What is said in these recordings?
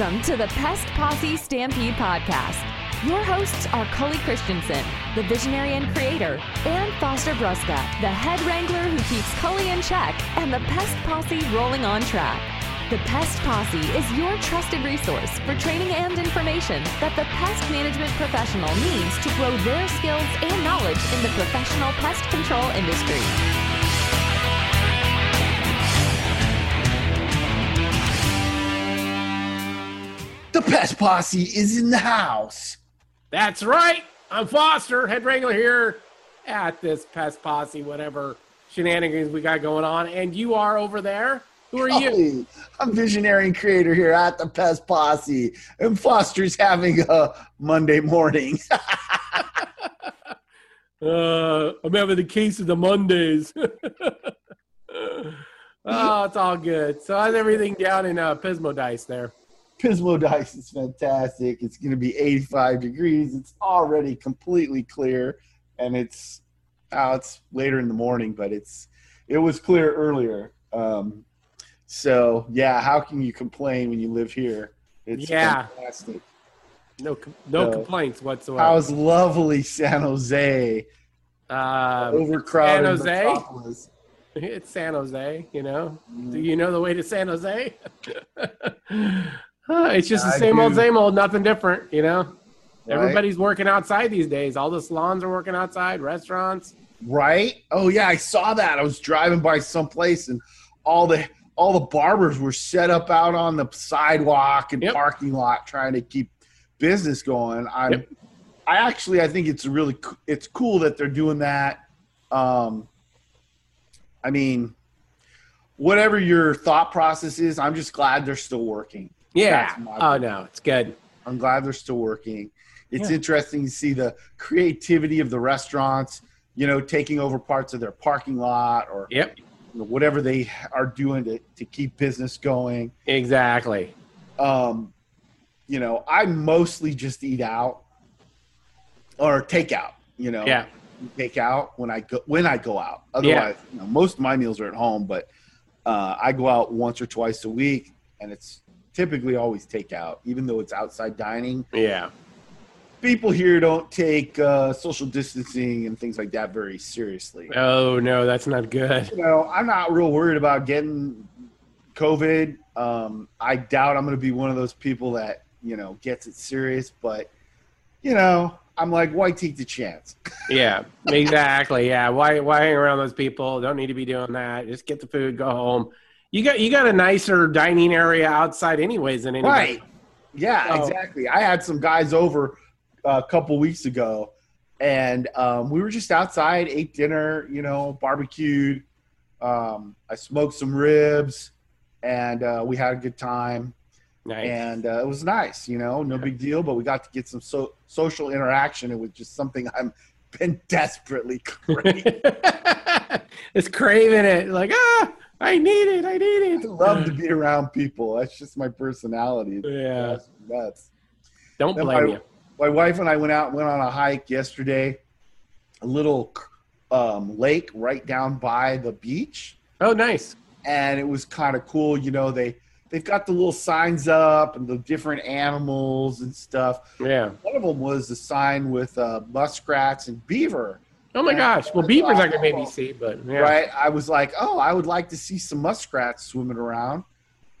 Welcome to the Pest Posse Stampede Podcast. Your hosts are Cully Christensen, the visionary and creator, and Foster Bruska, the head wrangler who keeps Cully in check and the Pest Posse rolling on track. The Pest Posse is your trusted resource for training and information that the pest management professional needs to grow their skills and knowledge in the professional pest control industry. The Pest Posse is in the house. That's right. I'm Foster, head wrangler here at this Pest Posse, whatever shenanigans we got going on. And you are over there. Who are you? I'm visionary and creator here at the Pest Posse, and Foster's having a Monday morning. Uh, I'm having the case of the Mondays. oh, it's all good. So how's everything down in uh, Pismo Dice there? Pismo Dice is fantastic. It's going to be 85 degrees. It's already completely clear, and it's oh, it's later in the morning, but it's it was clear earlier. Um, so yeah, how can you complain when you live here? It's Yeah. fantastic. No, no Uh, complaints whatsoever. How's lovely San Jose? um, Overcrowded San Jose? metropolis. it's San Jose. You know, do you know the way to San Jose? It's just the I same old, same old. Nothing different. You know, Right? everybody's working outside these days. All the salons are working outside. Restaurants. Right? Oh yeah, I saw that. I was driving by someplace and all the all the barbers were set up out on the sidewalk and Yep. parking lot trying to keep business going. I Yep. I actually I think it's really it's cool that they're doing that. Um I mean whatever your thought process is, I'm just glad they're still working. Yeah. Oh no, it's good. I'm glad they're still working. It's Yeah. interesting to see the creativity of the restaurants, you know, taking over parts of their parking lot or Yep. you know, whatever they are doing to, to keep business going. Exactly. Um, you know, I mostly just eat out or take out, you know, Yeah. take out when I go, when I go out. Otherwise, you know, most of my meals are at home, but uh, I go out once or twice a week and it's typically always take out, even though it's outside dining Yeah. people here don't take uh, social distancing and things like that very seriously. Oh no, that's not good. You know, I'm not real worried about getting COVID. Um, I doubt I'm going to be one of those people that you know gets it serious, but you know, I'm like, why take the chance? Yeah. Exactly. Yeah. Why why hang around those people? Don't need to be doing that. Just get the food, go home. You got you got a nicer dining area outside anyways than anybody. Right? Yeah, Oh. exactly. I had some guys over a couple weeks ago, and um, we were just outside, ate dinner, you know, barbecued. Um, I smoked some ribs, and uh, we had a good time. Nice. and uh, it was nice, you know, no big deal. But we got to get some so- social interaction. It was just something I'm been desperately craving. it's craving it. Like, ah, I need it. I need I it. love to be around people. That's just my personality. Yeah. just nuts. Don't Then blame my, you. my wife and I went out went on a hike yesterday, a little um, lake right down by the beach. Oh, nice. and it was kind of cool. You know, they they've got the little signs up and the different animals and stuff. Yeah. One of them was a sign with uh, muskrats and beaver. Oh my gosh. Well, beavers I can maybe see, but yeah. Right? I was like, oh, I would like to see some muskrats swimming around.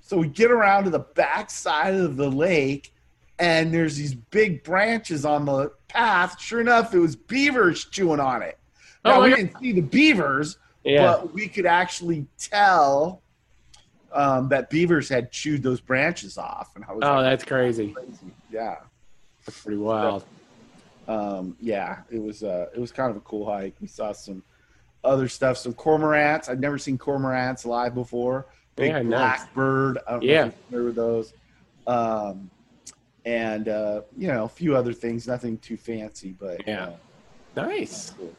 So we get around to the back side of the lake, and there's these big branches on the path. Sure enough, it was beavers chewing on it. Oh Now my we God. didn't see the beavers, Yeah. but we could actually tell um, that beavers had chewed those branches off, and I was Oh, like, that's crazy. crazy. Yeah, That's pretty wild. Um, yeah, it was uh, it was kind of a cool hike. We saw some other stuff, some cormorants. I've never seen cormorants live before. Big Yeah, nice. blackbird. I Yeah. remember those. Um, and uh, you know, a few other things. Nothing too fancy, but Yeah. uh, Nice. cool.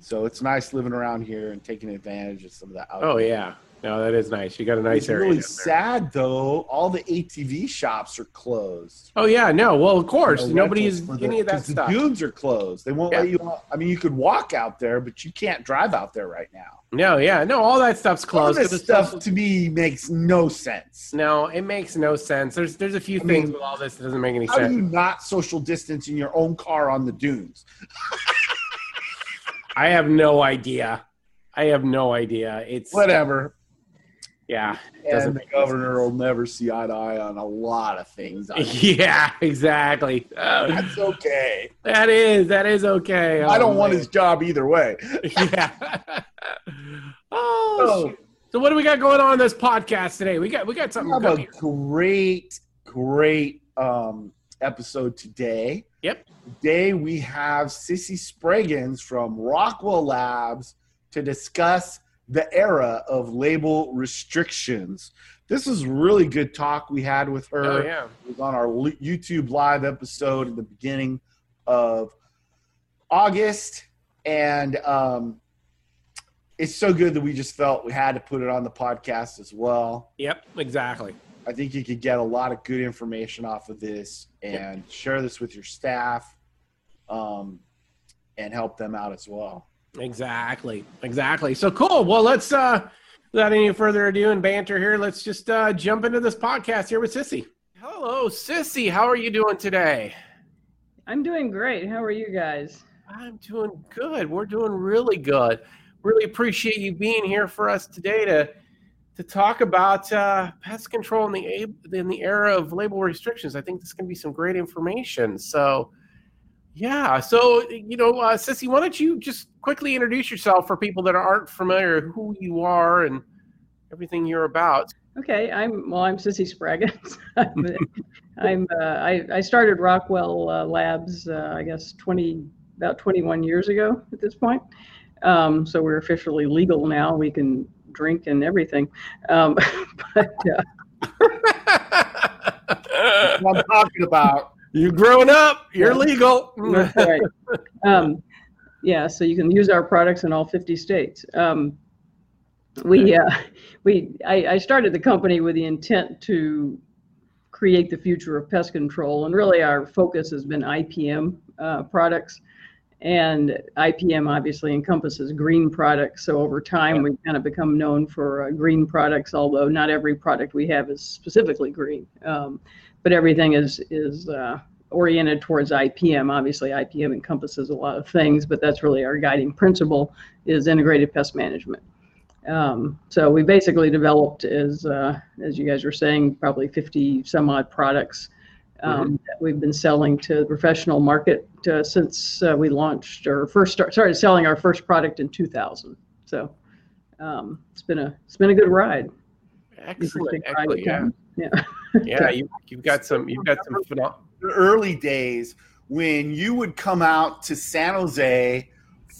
So it's nice living around here and taking advantage of some of the. Oh yeah. No, that is nice. You got a nice area. it's area. really sad though. All the ATV shops are closed. Oh yeah, no. Well, of course, No nobody is the- any of that stuff. The dunes are closed. They won't Yeah. let you. on- I mean, you could walk out there, but you can't drive out there right now. No, yeah, no. All that stuff's closed. this 'cause it's stuff social- to me makes no sense. No, it makes no sense. There's there's a few I things mean, with all this that doesn't make any How do sense. you not social distance in your own car on the dunes? I have no idea. I have no idea. It's Whatever. Yeah, doesn't And the make any governor will never see eye to eye on a lot of things. Yeah, exactly. Uh, That's okay. that is that is okay. I Oh, don't want man. his job either way. yeah. oh, So- so what do we got going on in this podcast today? We got we got something. We something have a here. great, great um, episode today. Yep. Today we have Cisse Spragins from Rockwell Labs to discuss the era of label restrictions. This is really good talk we had with her. Oh yeah. It was on our YouTube live episode in the beginning of August, and um, it's so good that we just felt we had to put it on the podcast as well. Yep. Exactly. I think you could get a lot of good information off of this and share this with your staff um, and help them out as well. Exactly. Exactly. So cool. Well, let's uh without any further ado and banter here, let's just uh jump into this podcast here with Cisse. Hello, Cisse. How are you doing today? I'm doing great. How are you guys? I'm doing good. We're doing really good. Really appreciate you being here for us today to to talk about uh, pest control in the in the era of label restrictions. I think this can be some great information. So, yeah. So, you know, uh, Cisse, why don't you just quickly introduce yourself for people that aren't familiar who you are and everything you're about? Okay, I'm well. I'm Cisse Spragins. I'm, I'm uh, I, I started Rockwell uh, Labs, uh, I guess, 20 about 21 years ago at this point. Um, so we're officially legal now. We can drink and everything. Um, but uh, That's what I'm talking about. You're grown up. You're Yeah. legal. Right. Um, yeah, so you can use our products in all 50 states. Um, we, uh, we, I, I started the company with the intent to create the future of pest control, and really our focus has been IPM uh, products. And IPM obviously encompasses green products. So over time, we've kind of become known for uh, green products, although not every product we have is specifically green. Um, but everything is is uh, oriented towards IPM. Obviously, IPM encompasses a lot of things, but that's really our guiding principle is integrated pest management. Um, so we basically developed, as uh, as you guys were saying, probably 50 some odd products um, that we've been selling to the professional market uh, since uh, we launched or first start, started selling our first product in 2000. So um, it's been a it's been a good ride. Excellent. Interesting ride Excellent. Yeah. Yeah. Yeah. You, you've got some. You've got some phenomenal. The early days when you would come out to San Jose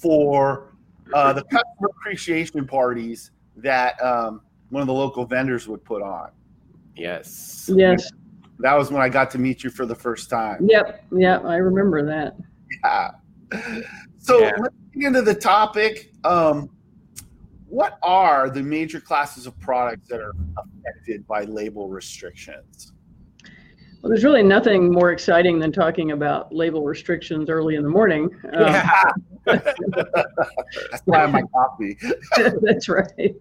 for uh, the customer appreciation parties that um, one of the local vendors would put on. Yes. Yes. That was when I got to meet you for the first time. Yep. Yep. I remember that. Yeah. So Yeah. let's get into the topic. Um, what are the major classes of products that are affected by label restrictions? Well, there's really nothing more exciting than talking about label restrictions early in the morning. Um, Yeah. That's why I'm my coffee. that's right.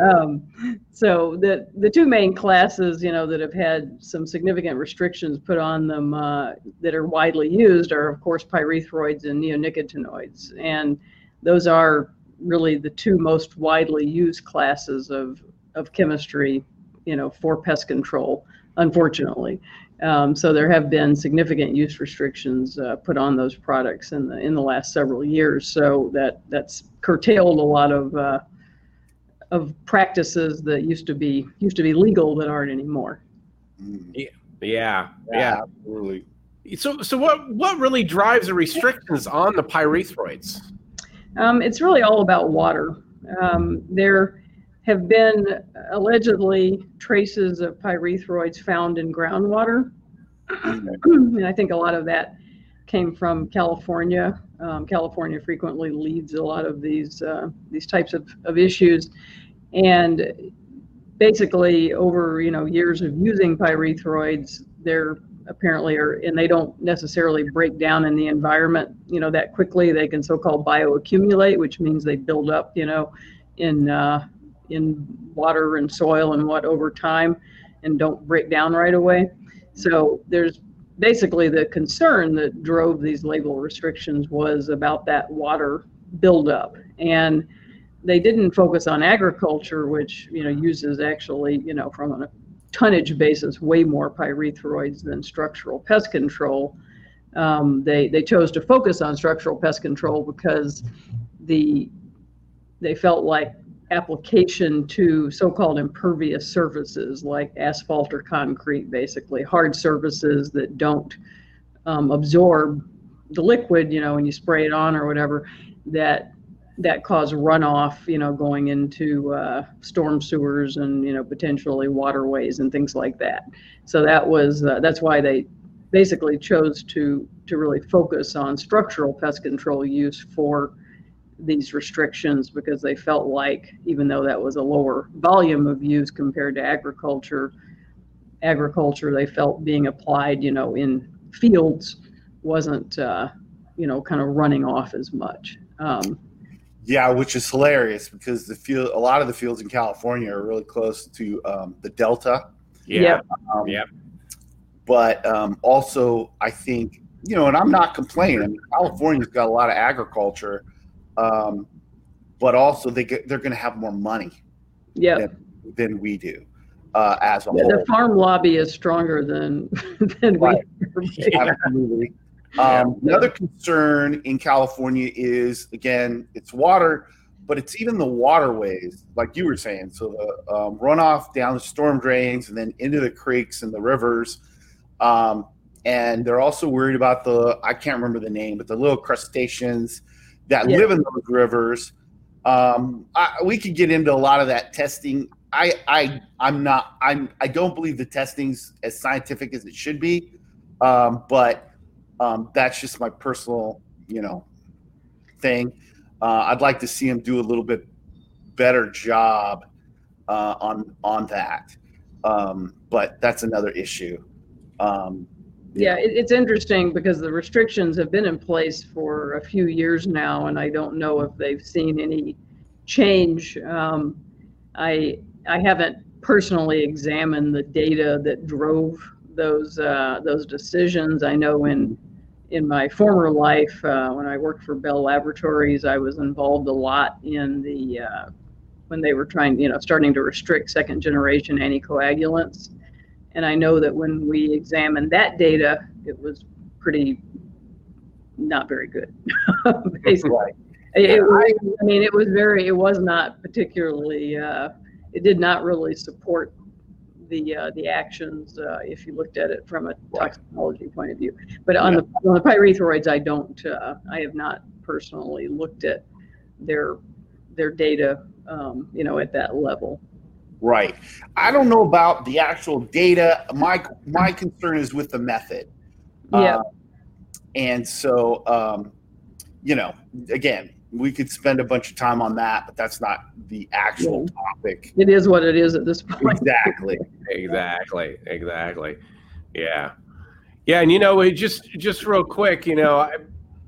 Um, so the the two main classes, you know, that have had some significant restrictions put on them uh, that are widely used are, of course, pyrethroids and neonicotinoids, and those are really the two most widely used classes of of chemistry, you know, for pest control. Unfortunately, um, so there have been significant use restrictions uh, put on those products in the in the last several years. So that that's curtailed a lot of uh, of practices that used to be used to be legal that aren't anymore. Mm. Yeah. Yeah. absolutely. So, so what what really drives the restrictions on the pyrethroids? Um, it's really all about water. Um, there have been allegedly traces of pyrethroids found in groundwater. and I think a lot of that came from California. Um, California frequently leads a lot of these uh, these types of, of issues. and basically over you know years of using pyrethroids, they're apparently are and they don't necessarily break down in the environment you know that quickly. They can so-called bioaccumulate which means they build up you know in uh, in water and soil and what over time and don't break down right away. So there's basically the concern that drove these label restrictions was about that water buildup. And they didn't focus on agriculture which you know uses actually you know from a tonnage basis way more pyrethroids than structural pest control. Um, they they chose to focus on structural pest control because the they felt like application to so-called impervious surfaces like asphalt or concrete, basically hard surfaces that don't um, absorb the liquid, you know, when you spray it on or whatever, that that cause runoff, you know, going into uh, storm sewers and you know potentially waterways and things like that. So that was uh, that's why they basically chose to to really focus on structural pest control use for these restrictions because they felt like even though that was a lower volume of use compared to agriculture agriculture they felt being applied you know in fields wasn't uh, you know kind of running off as much um, yeah which is hilarious because the field a lot of the fields in california are really close to um, the delta Yeah. Yep. um, Yep. but um, also i think you know and i'm not complaining I mean, california's got a lot of agriculture um, but also they get, they're going to have more money yeah Yeah. than we do uh, as a Yeah, whole. the farm lobby is stronger than than Right. we. Absolutely. Um, another concern in California is again, it's water, but it's even the waterways, like you were saying. So the um, runoff down the storm drains and then into the creeks and the rivers. Um, and they're also worried about the I can't remember the name, but the little crustaceans that Yeah. live in those rivers. Um, I, we could get into a lot of that testing. I, I, I'm not. I'm. I don't believe the testing's as scientific as it should be. Um, but um, that's just my personal, you know, thing. Uh, I'd like to see him do a little bit better job uh, on on that. Um, but that's another issue. Um, Yeah, it, it's interesting because the restrictions have been in place for a few years now, and I don't know if they've seen any change. Um, I I haven't personally examined the data that drove those uh, those decisions. I know in in my former life, uh, when I worked for Bell Laboratories, I was involved a lot in the uh, when they were trying, you know, starting to restrict second generation anticoagulants. And I know that when we examined that data, it was pretty not very good. Basically, right. it, it was- I mean, it was very, it was not particularly, uh, it did not really support the uh, the actions uh, if you looked at it from a toxicology point of view. But on the on the pyrethroids, I don't, uh, I have not personally looked at their their data, um, you know, at that level. Right. I don't know about the actual data. My my concern is with the method. Yeah. Uh, and so, um, you know, again, we could spend a bunch of time on that, but that's not the actual topic. It is what it is at this point. Exactly. Exactly. Exactly. Yeah. Yeah, and you know, we just just real quick, you know, I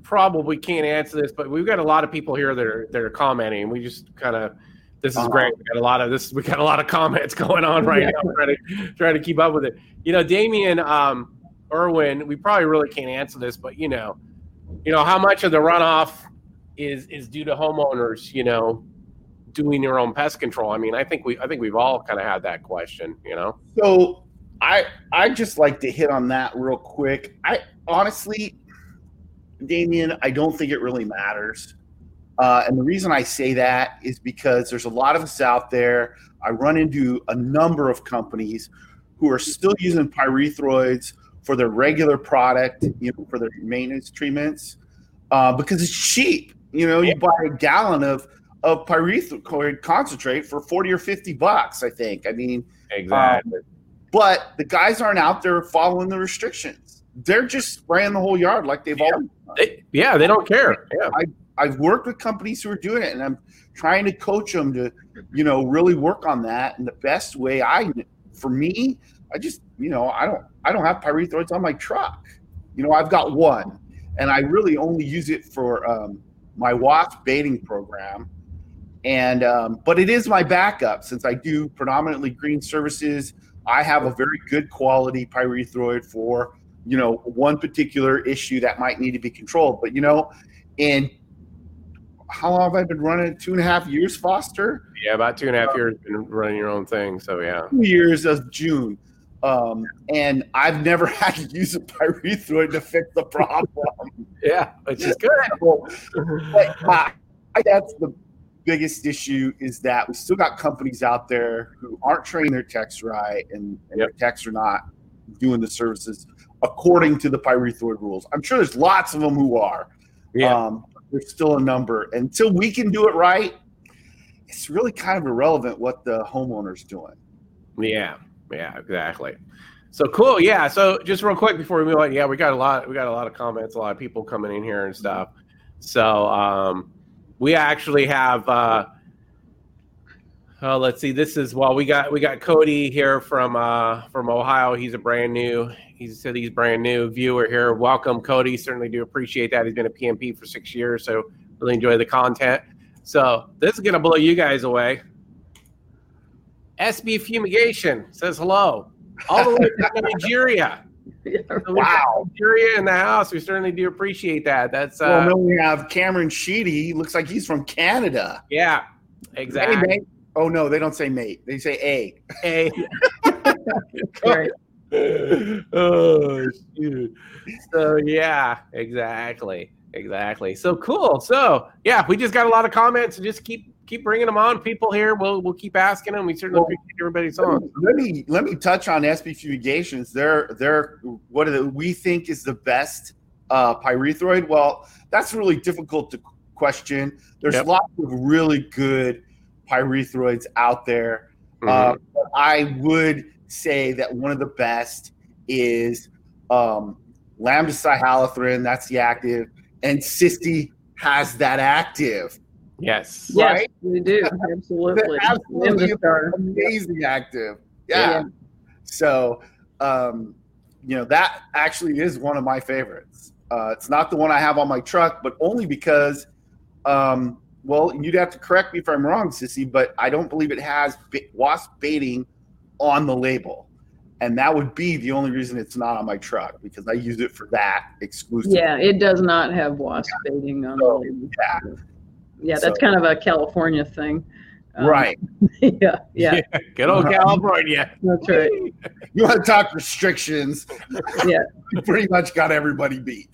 probably can't answer this, but we've got a lot of people here that are that are commenting. We just kind of this is Uh-huh. great. We got a lot of this. We got a lot of comments going on right Yeah. now. Trying to trying to keep up with it. You know, Damien um, Irwin. We probably really can't answer this, but you know, you know how much of the runoff is is due to homeowners. You know, doing their own pest control. I mean, I think we I think we've all kind of had that question. You know. So I I just like to hit on that real quick. I honestly, Damien, I don't think it really matters. Uh, and the reason I say that is because there's a lot of us out there. I run into a number of companies who are still using pyrethroids for their regular product, you know, for their maintenance treatments, uh, because it's cheap. You know, you buy a gallon of of pyrethroid concentrate for forty or fifty bucks. I think. I mean, Exactly. but the guys aren't out there following the restrictions. They're just spraying the whole yard like they've Yeah. always. They- yeah, they don't care. Yeah. I've worked with companies who are doing it, and I'm trying to coach them to, you know, really work on that. And the best way I, for me, I just, you know, I don't, I don't have pyrethroids on my truck. You know, I've got one, and I really only use it for um, my wasp baiting program. And um, but it is my backup since I do predominantly green services. I have a very good quality pyrethroid for you know one particular issue that might need to be controlled. But you know, in how long have I been running? Two and a half years, Foster. Yeah, about two and a half years been running your own thing. So yeah, two years of June. Um, and I've never had to use a pyrethroid to fix the problem. yeah, which is good. but uh, that's the biggest issue is that we still got companies out there who aren't training their techs right, and, and yep. their techs are not doing the services according to the pyrethroid rules. I'm sure there's lots of them who are. Yeah. Um, there's still a number. Until we can do it right, it's really kind of irrelevant what the homeowner's doing. Yeah. Yeah, exactly. So cool. Yeah. So just real quick before we move on, yeah, we got a lot. We got a lot of comments, a lot of people coming in here and stuff. So um, we actually have. Uh, oh, let's see. This is well, we got we got Cody here from uh, from Ohio. He's a brand new. He said he's brand new viewer here. Welcome, Cody. Certainly do appreciate that. He's been a PMP for six years, so really enjoy the content. So this is gonna blow you guys away. SB Fumigation says hello, all the way from Nigeria. So wow, Nigeria in the house. We certainly do appreciate that. That's uh, well. Then we have Cameron Sheedy. Looks like he's from Canada. Yeah, exactly. Hey, oh no, they don't say mate. They say a. A. right. oh shoot. So yeah, exactly, exactly. So cool. So yeah, we just got a lot of comments. Just keep keep bringing them on. People here, we'll we'll keep asking them. We certainly well, appreciate everybody's on. Let me let me touch on SB fumigations. They're they're what are the, we think is the best uh, pyrethroid. Well, that's really difficult to question. There's yep. lots of really good pyrethroids out there. Mm-hmm. Uh, I would say that one of the best is um, lambda cyhalothrin. That's the active, and Cisse has that active. Yes. Right? Yes, we do. Absolutely. absolutely amazing active. Yeah. yeah. So, um, you know, that actually is one of my favorites. Uh, it's not the one I have on my truck, but only because, um, well, you'd have to correct me if I'm wrong, Cisse, but I don't believe it has wasp baiting on the label. And that would be the only reason it's not on my truck because I use it for that exclusively. Yeah, it does not have wasp baiting on so, the label. Yeah yeah, that's so, kind of a California thing. Um, right. yeah, yeah. yeah. Good old California. That's right. You want to talk restrictions? Yeah. you pretty much got everybody beat.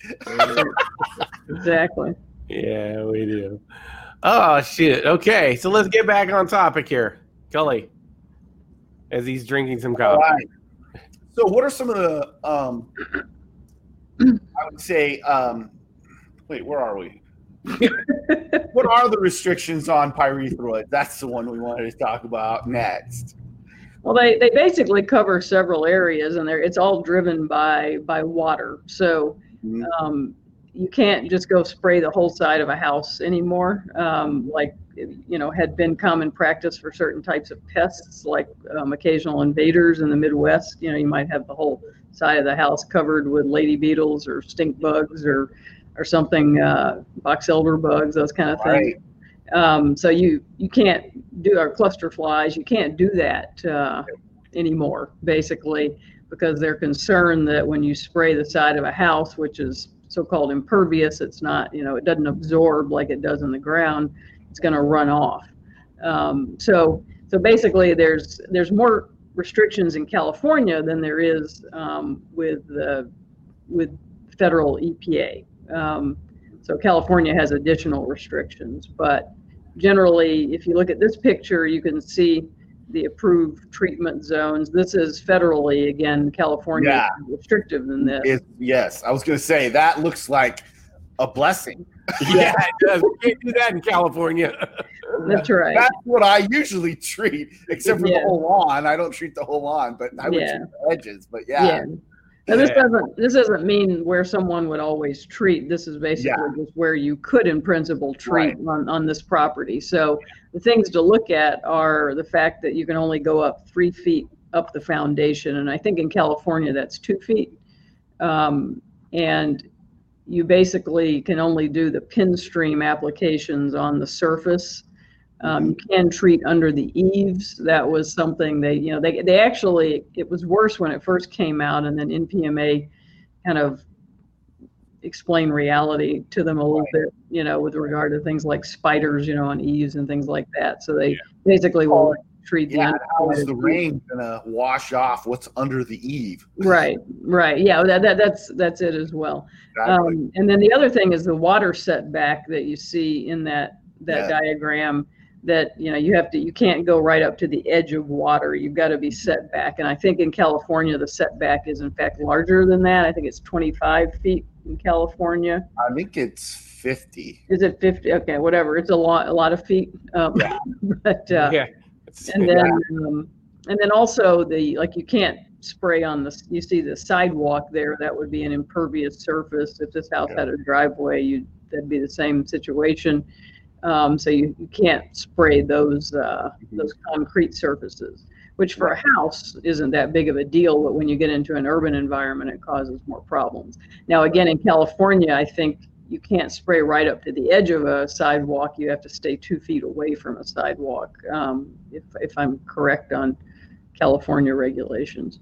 exactly. Yeah, we do. Oh shit. Okay, so let's get back on topic here, Cully. As he's drinking some coffee. So, what are some of the um, I would say um, wait, where are we? what are the restrictions on pyrethroid? That's the one we wanted to talk about next. Well, they, they basically cover several areas, and it's all driven by by water. So mm-hmm. um, you can't just go spray the whole side of a house anymore, um, like you know had been common practice for certain types of pests, like um, occasional invaders in the Midwest. You know, you might have the whole side of the house covered with lady beetles or stink bugs or or something, uh, box elder bugs, those kind of things. Right. Um, so you you can't do our cluster flies. You can't do that uh, anymore, basically, because they're concerned that when you spray the side of a house, which is so-called impervious, it's not you know it doesn't absorb like it does in the ground. It's going to run off. Um, so so basically, there's there's more restrictions in California than there is um, with the with federal EPA. Um, so California has additional restrictions, but generally, if you look at this picture, you can see the approved treatment zones. This is federally, again, California yeah. restrictive than this. It, yes, I was going to say that looks like a blessing. yeah, it does. We can't do that in California. That's right. That's what I usually treat, except for yeah. the whole lawn. I don't treat the whole lawn, but I would yeah. treat the edges. But yeah. yeah. Now, this doesn't this doesn't mean where someone would always treat. This is basically Yeah. just where you could, in principle, treat Right. on, on this property. So the things to look at are the fact that you can only go up three feet up the foundation, and I think in California that's two feet. Um, and you basically can only do the pin stream applications on the surface. Um, you can treat under the eaves. That was something they, you know, they, they actually, it was worse when it first came out and then NPMA kind of explained reality to them a little bit, you know, with regard to things like spiders, you know, on eaves and things like that. So they Yeah. basically will treat the Yeah, how is the rain gonna wash off what's under the eave? Right, right. Yeah, that, that, that's, that's it as well. Exactly. Um, and then the other thing is the water setback that you see in that, that Yeah. diagram that, you know, you have to, you can't go right up to the edge of water. You've got to be set back. And I think in California, the setback is in fact larger than that. I think it's 25 feet in California. I think it's 50. Is it 50? Okay, whatever. It's a lot, a lot of feet. Um, Yeah. But, uh, yeah. And then, um, and then also the, like, you can't spray on the, you see the sidewalk there, that would be an impervious surface. If this house had a driveway, you, that'd be the same situation. Um, so you, you can't spray those, uh, those concrete surfaces, which for a house isn't that big of a deal, but when you get into an urban environment, it causes more problems. Now, again, in California, I think you can't spray right up to the edge of a sidewalk. You have to stay two feet away from a sidewalk, um, if, if I'm correct on California regulations.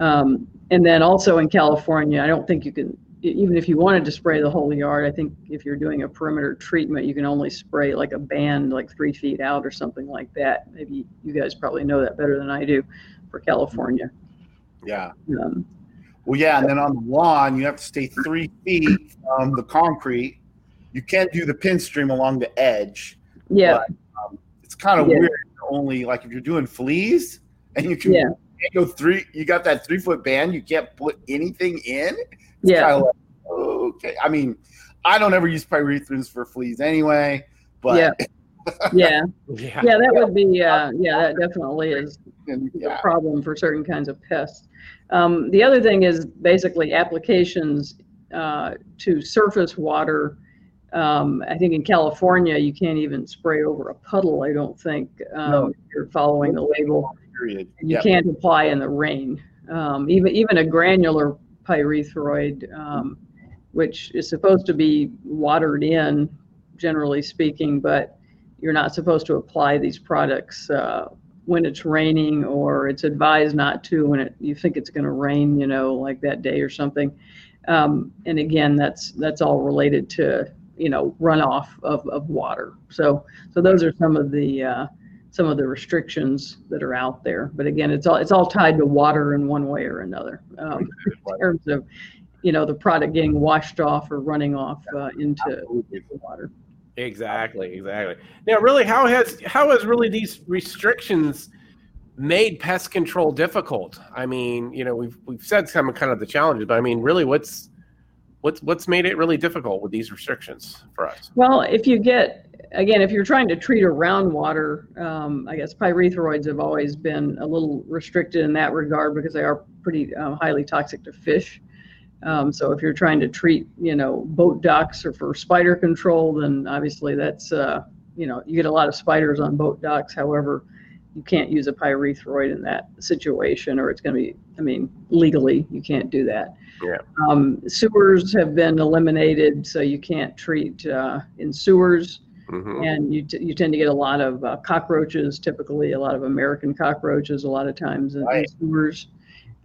Um, and then also in California, I don't think you can, even if you wanted to spray the whole yard, I think if you're doing a perimeter treatment, you can only spray like a band, like three feet out or something like that. Maybe you guys probably know that better than I do for California. Yeah. Um, Well, yeah, and then on the lawn, you have to stay three feet from the concrete. You can't do the pin stream along the edge. yeah, It's kind of Yeah. weird. Only like if you're doing fleas and you can Yeah. go three, you got that three foot band, you can't put anything in. It's yeah. kinda like, okay. I mean, I don't ever use pyrethrins for fleas anyway, but Yeah. Yeah, yeah. yeah, that would be, uh, yeah, that definitely is a problem for certain kinds of pests. Um, the other thing is basically applications uh, to surface water. Um, I think in California, you can't even spray over a puddle, I don't think, um, No. if you're following the label. period. You Yeah. can't apply in the rain. Um, even, even a granular pyrethroid, um, which is supposed to be watered in, generally speaking, but you're not supposed to apply these products uh, when it's raining or it's advised not to when it, you think it's going to rain, you know, like that day or something. Um, and again, that's that's all related to you know runoff of, of water. So so those are some of the uh, some of the restrictions that are out there. But again, it's all it's all tied to water in one way or another um, in terms of you know the product getting washed off or running off uh, into the water. Exactly, exactly. Now, really, how has how has really these restrictions made pest control difficult? I mean, you know, we've we've said some of kind of the challenges, but I mean, really, what's what's what's made it really difficult with these restrictions for us? Well, if you get again, if you're trying to treat around water, um, I guess pyrethroids have always been a little restricted in that regard because they are pretty um, highly toxic to fish. Um, so if you're trying to treat, you know, boat docks or for spider control, then obviously that's, uh, you know, you get a lot of spiders on boat docks. However, you can't use a pyrethroid in that situation, or it's going to be, I mean, legally you can't do that. Yeah. Um, sewers have been eliminated, so you can't treat uh, in sewers Mhm. and you, t- you tend to get a lot of uh, cockroaches, typically a lot of American cockroaches, a lot of times in, in Right. sewers.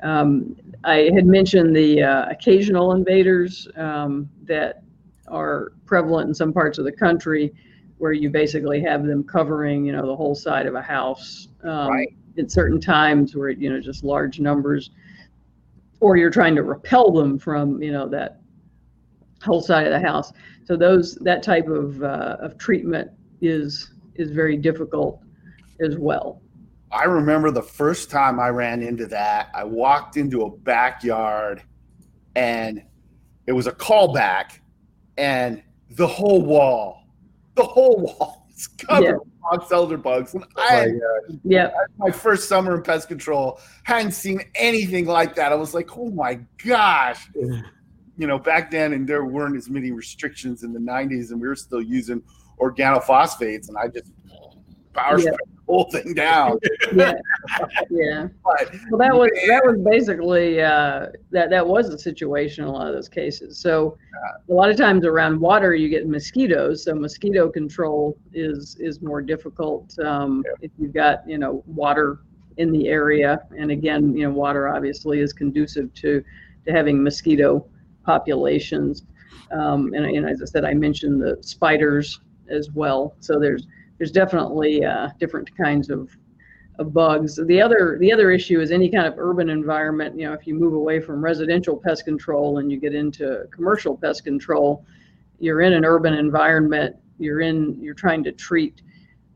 Um, I had mentioned the uh, occasional invaders um, that are prevalent in some parts of the country, where you basically have them covering, you know, the whole side of a house um, Right. at certain times, where you know just large numbers, or you're trying to repel them from, you know, that whole side of the house. So those that type of uh, of treatment is is very difficult as well. I remember the first time I ran into that. I walked into a backyard and it was a callback and the whole wall, the whole wall was covered Yeah. with box elder bugs. And Oh I my had Yeah, my first summer in pest control hadn't seen anything like that. I was like, oh my gosh. You know, back then, and there weren't as many restrictions in the 90s, and we were still using organophosphates, and I just power Yeah. the whole thing down. yeah, yeah. But Well, that was that was basically uh, that that was the situation in a lot of those cases. So a lot of times around water you get mosquitoes, so mosquito control is is more difficult um, if you've got you know water in the area. And again, you know, water obviously is conducive to to having mosquito populations. Um, and, and as I said, I mentioned the spiders as well. So there's there's definitely uh, different kinds of of bugs. The other the other issue is any kind of urban environment. You know, if you move away from residential pest control and you get into commercial pest control, you're in an urban environment. You're in you're trying to treat,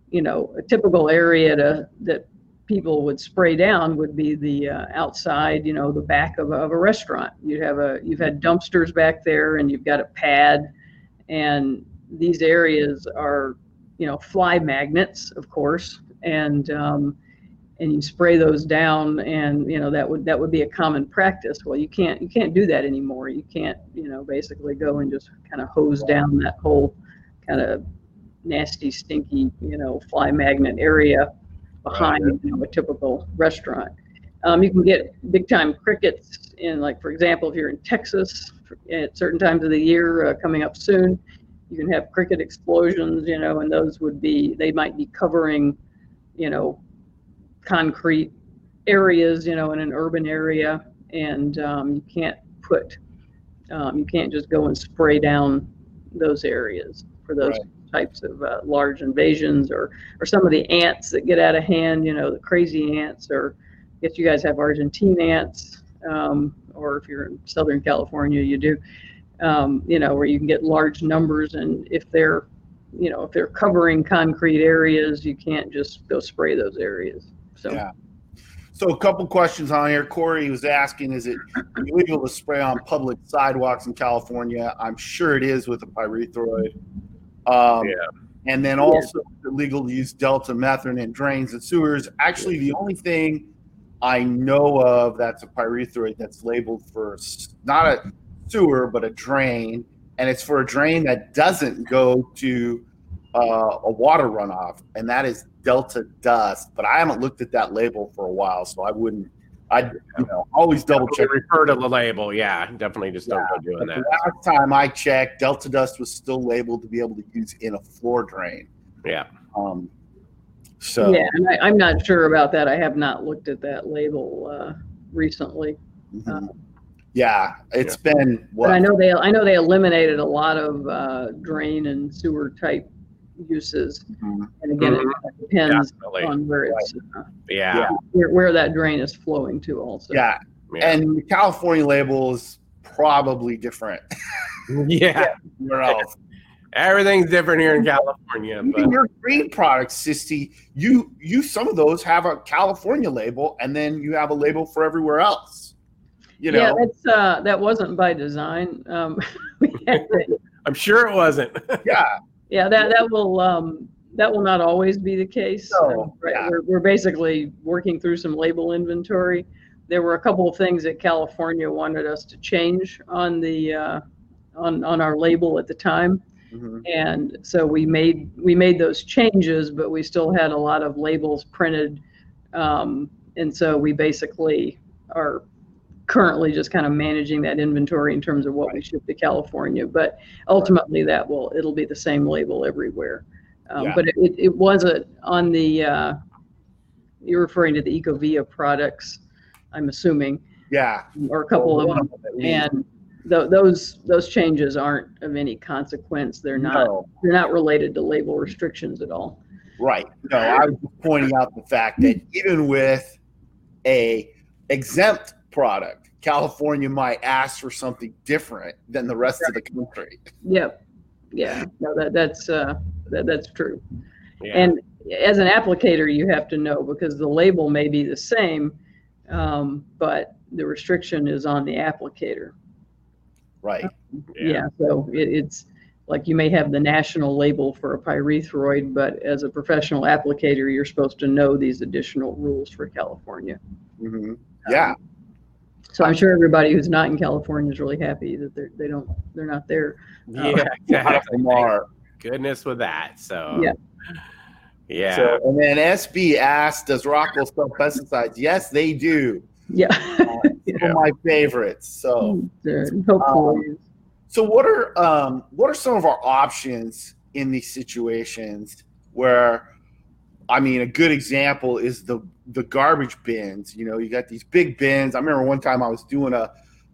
you know, a typical area to, that people would spray down would be the uh, outside, you know, the back of a, of a restaurant. You have a you've had dumpsters back there and you've got a pad, and these areas are, you know, fly magnets, of course, and um, and you spray those down and you know that would that would be a common practice. Well you can't you can't do that anymore. You can't you know basically go and just kind of hose down that whole kind of nasty stinky you know fly magnet area behind you know, a typical restaurant. Um, you can get big time crickets in like for example if you're in texas at certain times of the year uh, coming up soon you can have cricket explosions you know and those would be they might be covering you know concrete areas, you know, in an urban area, and um, you can't put, um, you can't just go and spray down those areas for those Right. Types of uh, large invasions, or or some of the ants that get out of hand, you know, the crazy ants, or I guess you guys have Argentine ants, um, or if you're in Southern California, you do, um, you know, where you can get large numbers, and if they're you know, if they're covering concrete areas, you can't just go spray those areas. So, Yeah. So a couple questions on here. Corey was asking, is it illegal to spray on public sidewalks in California? I'm sure it is with a pyrethroid. Um, Yeah. And then also illegal to use deltamethrin in drains and sewers. Actually, the only thing I know of that's a pyrethroid that's labeled for not a sewer but a drain, and it's for a drain that doesn't go to uh, a water runoff, and that is delta dust. But I haven't looked at that label for a while, so I wouldn't. I you know always double check. Refer to the label. Yeah, definitely just don't go doing But that. the last time I checked, delta dust was still labeled to be able to use in a floor drain. Yeah. Um, so yeah, and I, I'm not sure about that. I have not looked at that label uh, recently, mhm. yeah, it's been what but I know they I know they eliminated a lot of uh, drain and sewer type uses. Mhm. And again, Mhm. it depends Definitely. on where it's uh, Yeah. where, where that drain is flowing to. Also, yeah, Yeah. and the California label is probably different. yeah. Where else? Everything's different here in California, but Even your green products, Cisse, you you some of those have a California label, and then you have a label for everywhere else. You yeah, know, that's uh, that wasn't by design. Um, we had to- I'm sure it wasn't. yeah, Yeah, that that will um, that will not always be the case. No, right, yeah. we're, we're basically working through some label inventory. There were a couple of things that California wanted us to change on the uh, on on our label at the time, Mhm. and so we made we made those changes, but we still had a lot of labels printed, um, and so we basically are currently just kind of managing that inventory in terms of what we ship to California. But ultimately, that will it'll be the same label everywhere. Um, Yeah. But it, it, wasn't on the. Uh, you're referring to the Ecovia products, I'm assuming, yeah. or a couple of them, them at least. and th- those those changes aren't of any consequence. They're not No. they're not related to label restrictions at all. Right. No, I was pointing out the fact that even with a exempt product, California might ask for something different than the rest of the country. Yep. Yeah. No, that that's uh, that, that's true. Yeah. And as an applicator, you have to know because the label may be the same, um, but the restriction is on the applicator. Right. Yeah. so it, it's like you may have the national label for a pyrethroid, but as a professional applicator, you're supposed to know these additional rules for California. hmm Yeah. So I'm sure everybody who's not in California is really happy that they're they don't they're not there. Yeah, oh, A exactly. them. Goodness with that. So Yeah. yeah. So, and then SB asked, "Does Rockwell sell pesticides?" Yes, they do. Yeah. Uh, some of my favorites. So, mm, They're- um, so what are um, what are some of our options in these situations where, I mean, a good example is the the garbage bins. You know, you got these big bins. I remember one time I was doing a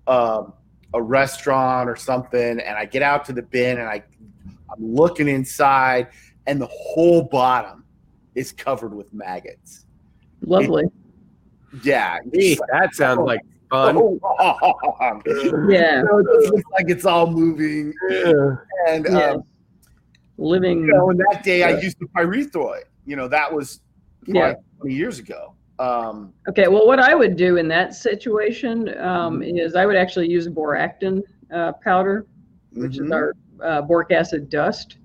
um, a restaurant or something, and I get out to the bin and I I'm looking inside, and the whole bottom is covered with maggots. lovely. Yeah, Gee, that sounds like fun. so. Yeah. You know, it just looks like it's all moving. And Yeah. um, Living. you know, and that day I used the pyrethroid. You know, that was Yeah. 20 years ago. Um, Okay, well, what I would do in that situation um, is I would actually use boractin uh, powder, which is mhm. our uh, boric acid dust,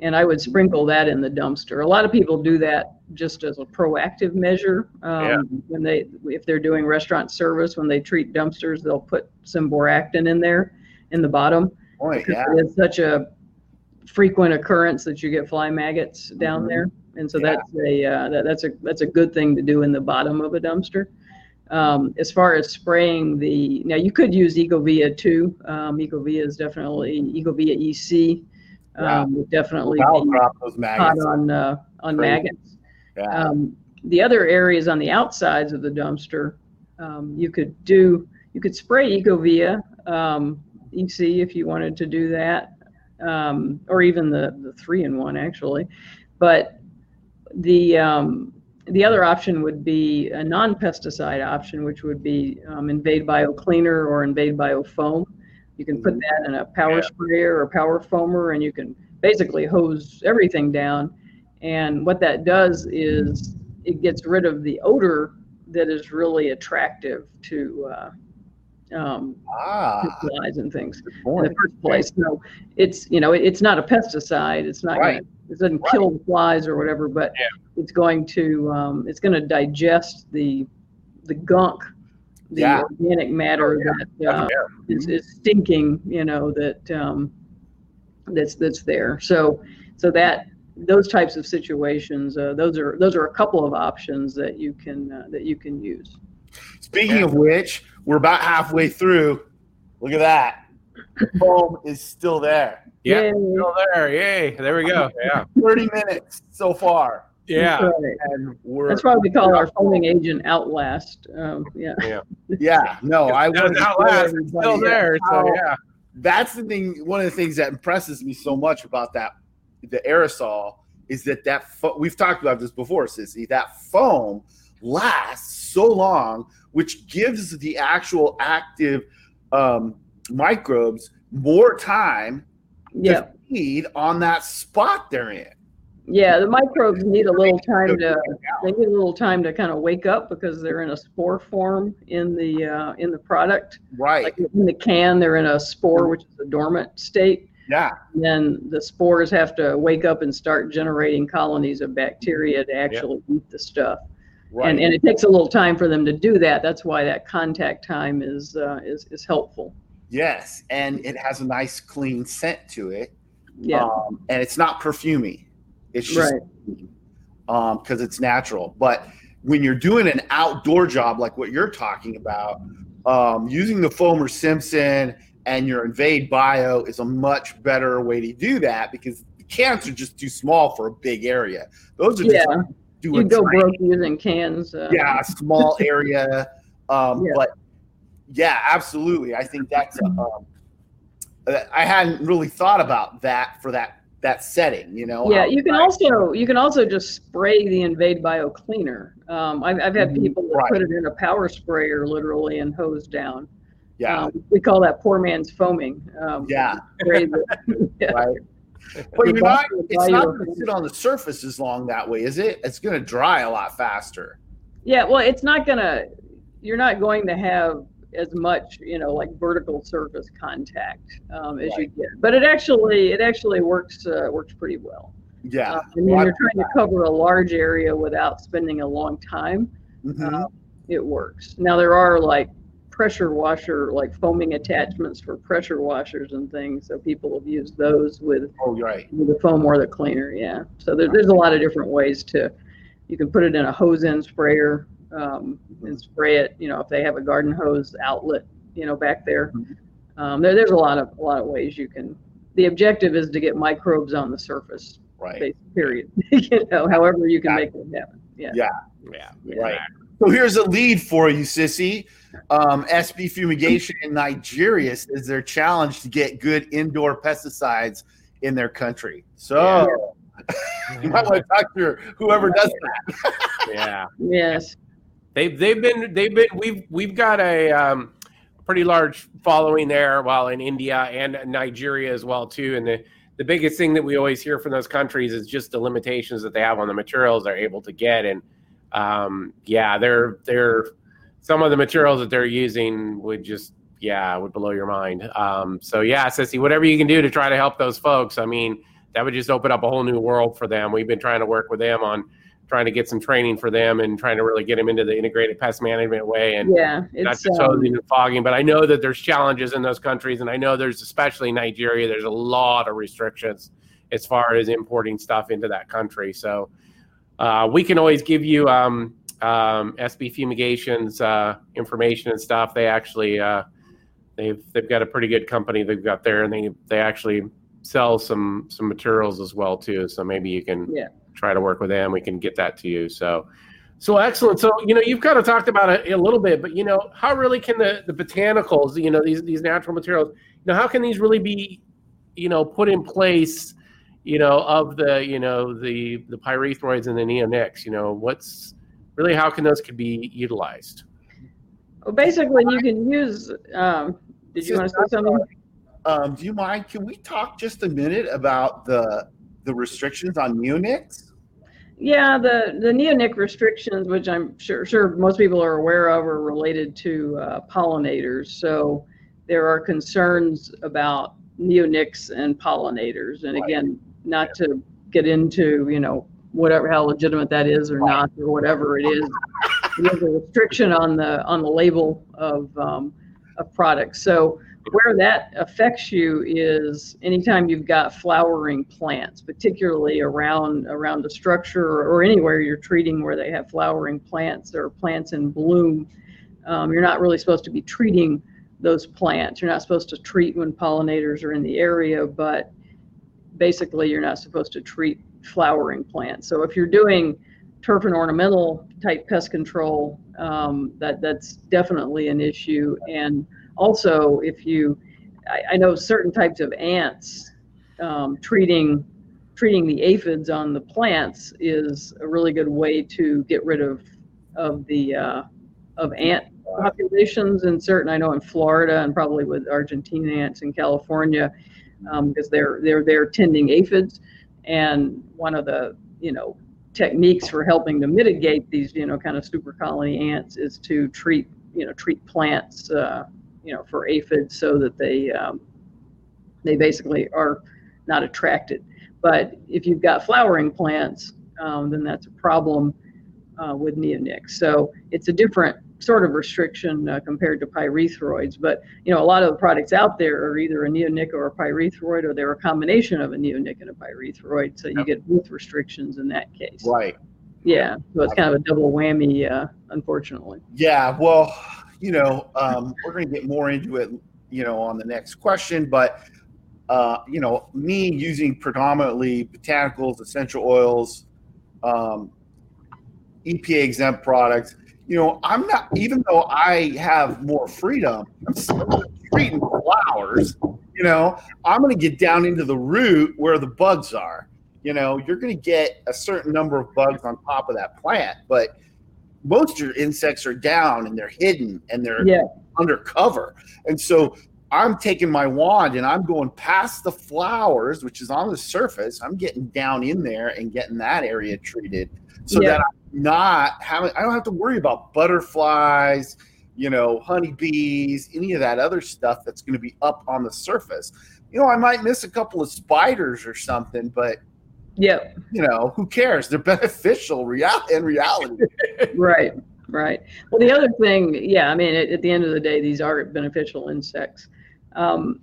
and I would sprinkle that in the dumpster. A lot of people do that just as a proactive measure. Um, Yeah. When they, if they're doing restaurant service, when they treat dumpsters, they'll put some boractin in there in the bottom. Point, because yeah. It's such a frequent occurrence that you get fly maggots down Mhm. there, and so Yeah. that's a uh, that, that's a that's a good thing to do in the bottom of a dumpster. Um, as far as spraying the now, you could use Ecovia too. Um, Ecovia is definitely Ecovia EC. Um, would definitely drop those hot maggots. on uh, on Crazy. maggots. Yeah. Um, the other areas on the outsides of the dumpster, um, you could do, you could spray Ecovia, um, EC if you wanted to do that, um, or even the, the three in one actually. But the, um, the other option would be a non-pesticide option, which would be um, Invade Bio Cleaner or Invade Bio Foam. You can put that in a power Yeah. sprayer or power foamer, and you can basically hose everything down. And what that does is it gets rid of the odor that is really attractive to uh, um, ah, flies and things in the first place. So it's you know it- it's not a pesticide. It's not Right. gonna, it doesn't kill the flies or whatever, but it's going to um, it's going to digest the the gunk, the Yeah. organic matter that uh, is, is stinking. You know that um, that's that's there. So so that those types of situations, uh, those are those are a couple of options that you can uh, that you can use. Speaking of which, we're about halfway through. Look at that. The foam is still there. Yeah, Yay. still there. Yay. There we go. Yeah. 30 minutes so far. Yeah. That's, right. And we're That's why we call our foaming agent Outlast. Um, yeah. yeah, no, I was does wanted to not tell last. It's everybody still there. So yeah. that's the thing one of the things that impresses me so much about that the aerosol is that that fo- we've talked about this before Cisse that foam lasts so long which gives the actual active um, microbes more time Yeah. feed on that spot they're in Yeah. The microbes need a little time to they need a little time to kind of wake up because they're in a spore form in the uh, in the product. right Like in the can, they're in a spore, which is a dormant state. yeah And then the spores have to wake up and start generating colonies of bacteria to actually eat the stuff. right And, and it takes a little time for them to do that. That's why that contact time is uh, is is helpful. Yes and it has a nice clean scent to it Yeah. um, and it's not perfumey. It's just Right. because it's natural. But when you're doing an outdoor job like what you're talking about, um, using the Foamer Simpson and your Invade Bio is a much better way to do that because the cans are just too small for a big area. Those are just Yeah. You go tiny- broke using cans. Uh, yeah, a small area. Um, Yeah. But yeah, absolutely. I think that's. Um, uh, I hadn't really thought about that for that that setting. You know. Yeah, you can outside. also you can also just spray the Invade Bio cleaner. Um, I've I've had Mhm, people that right. put it in a power sprayer literally and hose down. Yeah. Um, we call that poor man's foaming. Um, Yeah. yeah. right? But you're not, it's not going to sit on the surface as long that way, is it? It's going to dry a lot faster. Yeah, well, it's not gonna. You're not going to have as much, you know, like vertical surface contact um, as right. you get. But it actually it actually works uh, works pretty well. Yeah. Uh, I mean, you're trying to cover a large area without spending a long time. Mm-hmm. Uh, it works. Now there are like pressure washer, like foaming attachments for pressure washers and things. So people have used those with, oh, right. with the foam or the cleaner. Yeah. So there, there's a lot of different ways to, you can put it in a hose end sprayer um, and spray it. You know, if they have a garden hose outlet, you know, back there, mm-hmm. um, there there's a lot of a lot of ways you can. The objective is to get microbes on the surface. Right. Period. you know, however you can make it happen. Yeah. Yeah. Yeah. Right. So here's a lead for you, Cisse. Um, SB Fumigation in Nigeria is their challenge to get good indoor pesticides in their country. So yeah. you might want to talk to whoever does that. yeah. Yes. They've they've been they've been we've we've got a um, pretty large following there, while in India and Nigeria as well too. And the the biggest thing that we always hear from those countries is just the limitations that they have on the materials they're able to get. And um, yeah, they're they're some of the materials that they're using would just yeah would blow your mind. Um, so yeah, Cisse, whatever you can do to try to help those folks. I mean, that would just open up a whole new world for them. We've been trying to work with them on trying to get some training for them and trying to really get them into the integrated pest management way and yeah, not just um, and fogging. But I know that there's challenges in those countries, and I know there's especially Nigeria. There's a lot of restrictions as far as importing stuff into that country. So uh, we can always give you um, um, SB Fumigations uh, information and stuff. They actually uh, they've they've got a pretty good company they've got there, and they they actually sell some some materials as well too. So maybe you can yeah try to work with them. We can get that to you. So, so excellent. So, you know, you've kind of talked about it a little bit, but you know, how really can the, the botanicals, you know, these, these natural materials, you know, how can these really be, you know, put in place, you know, of the, you know, the, the pyrethroids and the neonics, you know, what's really, how can those could be utilized? Well, basically you can use, um, did you want to say something? Um, do you mind? Can we talk just a minute about the the restrictions on neonics? Yeah, the the neonic restrictions, which I'm sure sure most people are aware of, are related to uh, pollinators. So there are concerns about neonics and pollinators, and right. again, not yeah. to get into you know whatever how legitimate that is or right. not or whatever it is. There's a restriction on the on the label of um, of products. So where that affects you is anytime you've got flowering plants, particularly around around a structure or anywhere you're treating where they have flowering plants or plants in bloom. Um, you're not really supposed to be treating those plants. You're not supposed to treat when pollinators are in the area, but basically you're not supposed to treat flowering plants. So if you're doing turf and ornamental type pest control, um, that that's definitely an issue. And also, if you, I, I know certain types of ants, um, treating treating the aphids on the plants is a really good way to get rid of of the uh, of ant populations in certain. I know in Florida and probably with Argentine ants in California, um, because they're they're they're tending aphids, and one of the you know techniques for helping to mitigate these you know kind of super colony ants is to treat you know treat plants uh, you know, for aphids so that they um, they basically are not attracted. But if you've got flowering plants, um, then that's a problem uh, with neonics. So it's a different sort of restriction uh, compared to pyrethroids. But you know, a lot of the products out there are either a neonic or a pyrethroid, or they're a combination of a neonic and a pyrethroid. So you yep. get both restrictions in that case. Right. Yeah. So it's kind of a double whammy, uh, unfortunately. Yeah. Well, you know, um, we're going to get more into it, you know, on the next question. But, uh, you know, me using predominantly botanicals, essential oils, um, EPA exempt products, you know, I'm not, even though I have more freedom, I'm still treating flowers. You know, I'm going to get down into the root where the bugs are. You know, you're going to get a certain number of bugs on top of that plant, but most of your insects are down and they're hidden and they're yeah. undercover. And so I'm taking my wand and I'm going past the flowers, which is on the surface. I'm getting down in there and getting that area treated so yeah. that I'm not having, I don't have to worry about butterflies, you know, honeybees, any of that other stuff that's going to be up on the surface. You know, I might miss a couple of spiders or something, but Yep. you know, who cares? They're beneficial real in reality. right right well the other thing yeah i mean at, at, the end of the day these are beneficial insects um,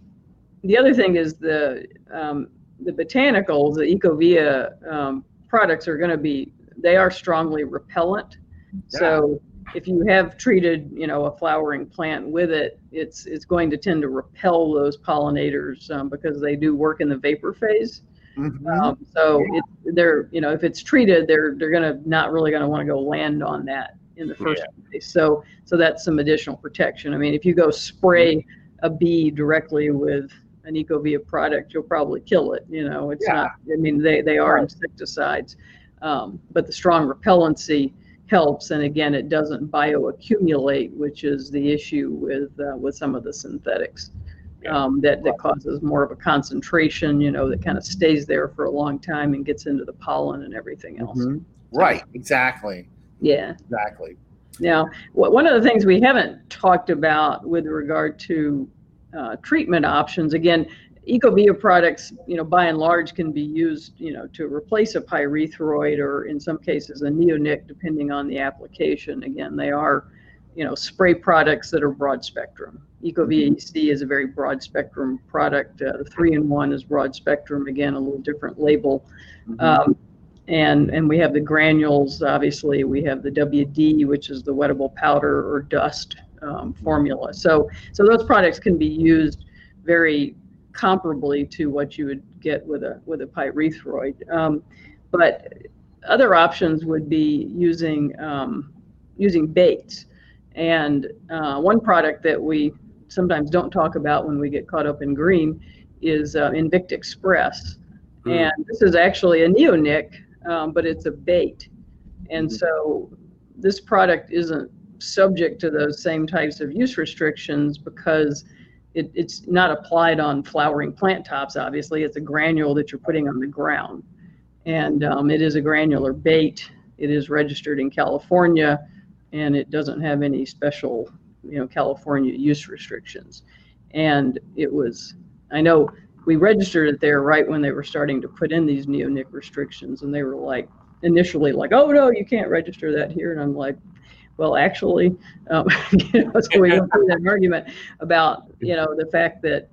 the other thing is the um, the botanicals the ecovia um, products are going to be they are strongly repellent yeah. so if you have treated you know a flowering plant with it it's it's going to tend to repel those pollinators um, because they do work in the vapor phase Mm-hmm. Um, so it, they're, you know, if it's treated, they're they're gonna not really gonna want to go land on that in the first yeah. place. So so that's some additional protection. I mean, if you go spray a bee directly with an Ecovia product, you'll probably kill it. You know, it's yeah. not. I mean, they they are insecticides, um, but the strong repellency helps. And again, it doesn't bioaccumulate, which is the issue with uh, with some of the synthetics um, that, that causes more of a concentration, you know, that kind of stays there for a long time and gets into the pollen and everything else. Mm-hmm. Right, exactly. Yeah. Exactly. Now, one of the things we haven't talked about with regard to uh, treatment options, again, Ecovia products, you know, by and large can be used, you know, to replace a pyrethroid or in some cases a neonic, depending on the application. Again, they are, you know, spray products that are broad spectrum. Ecovia EC is a very broad spectrum product. Uh, the three in one is broad spectrum. Again, a little different label. Mm-hmm. Um, and and we have the granules. Obviously, we have the WD, which is the wettable powder or dust um, formula. So so those products can be used very comparably to what you would get with a with a pyrethroid. Um, but other options would be using um, using baits. And uh, one product that we sometimes don't talk about when we get caught up in green is uh, InVict Xpress. Mm. And this is actually a neonic, um, but it's a bait. And mm. so this product isn't subject to those same types of use restrictions because it, it's not applied on flowering plant tops, obviously. It's a granule that you're putting on the ground. And um, it is a granular bait. It is registered in California and it doesn't have any special you know California use restrictions, and it was I know we registered it there right when they were starting to put in these neonic restrictions, and they were like initially like, oh no, you can't register that here, and I'm like. Well, actually, um, you know, so we went through that argument about you know the fact that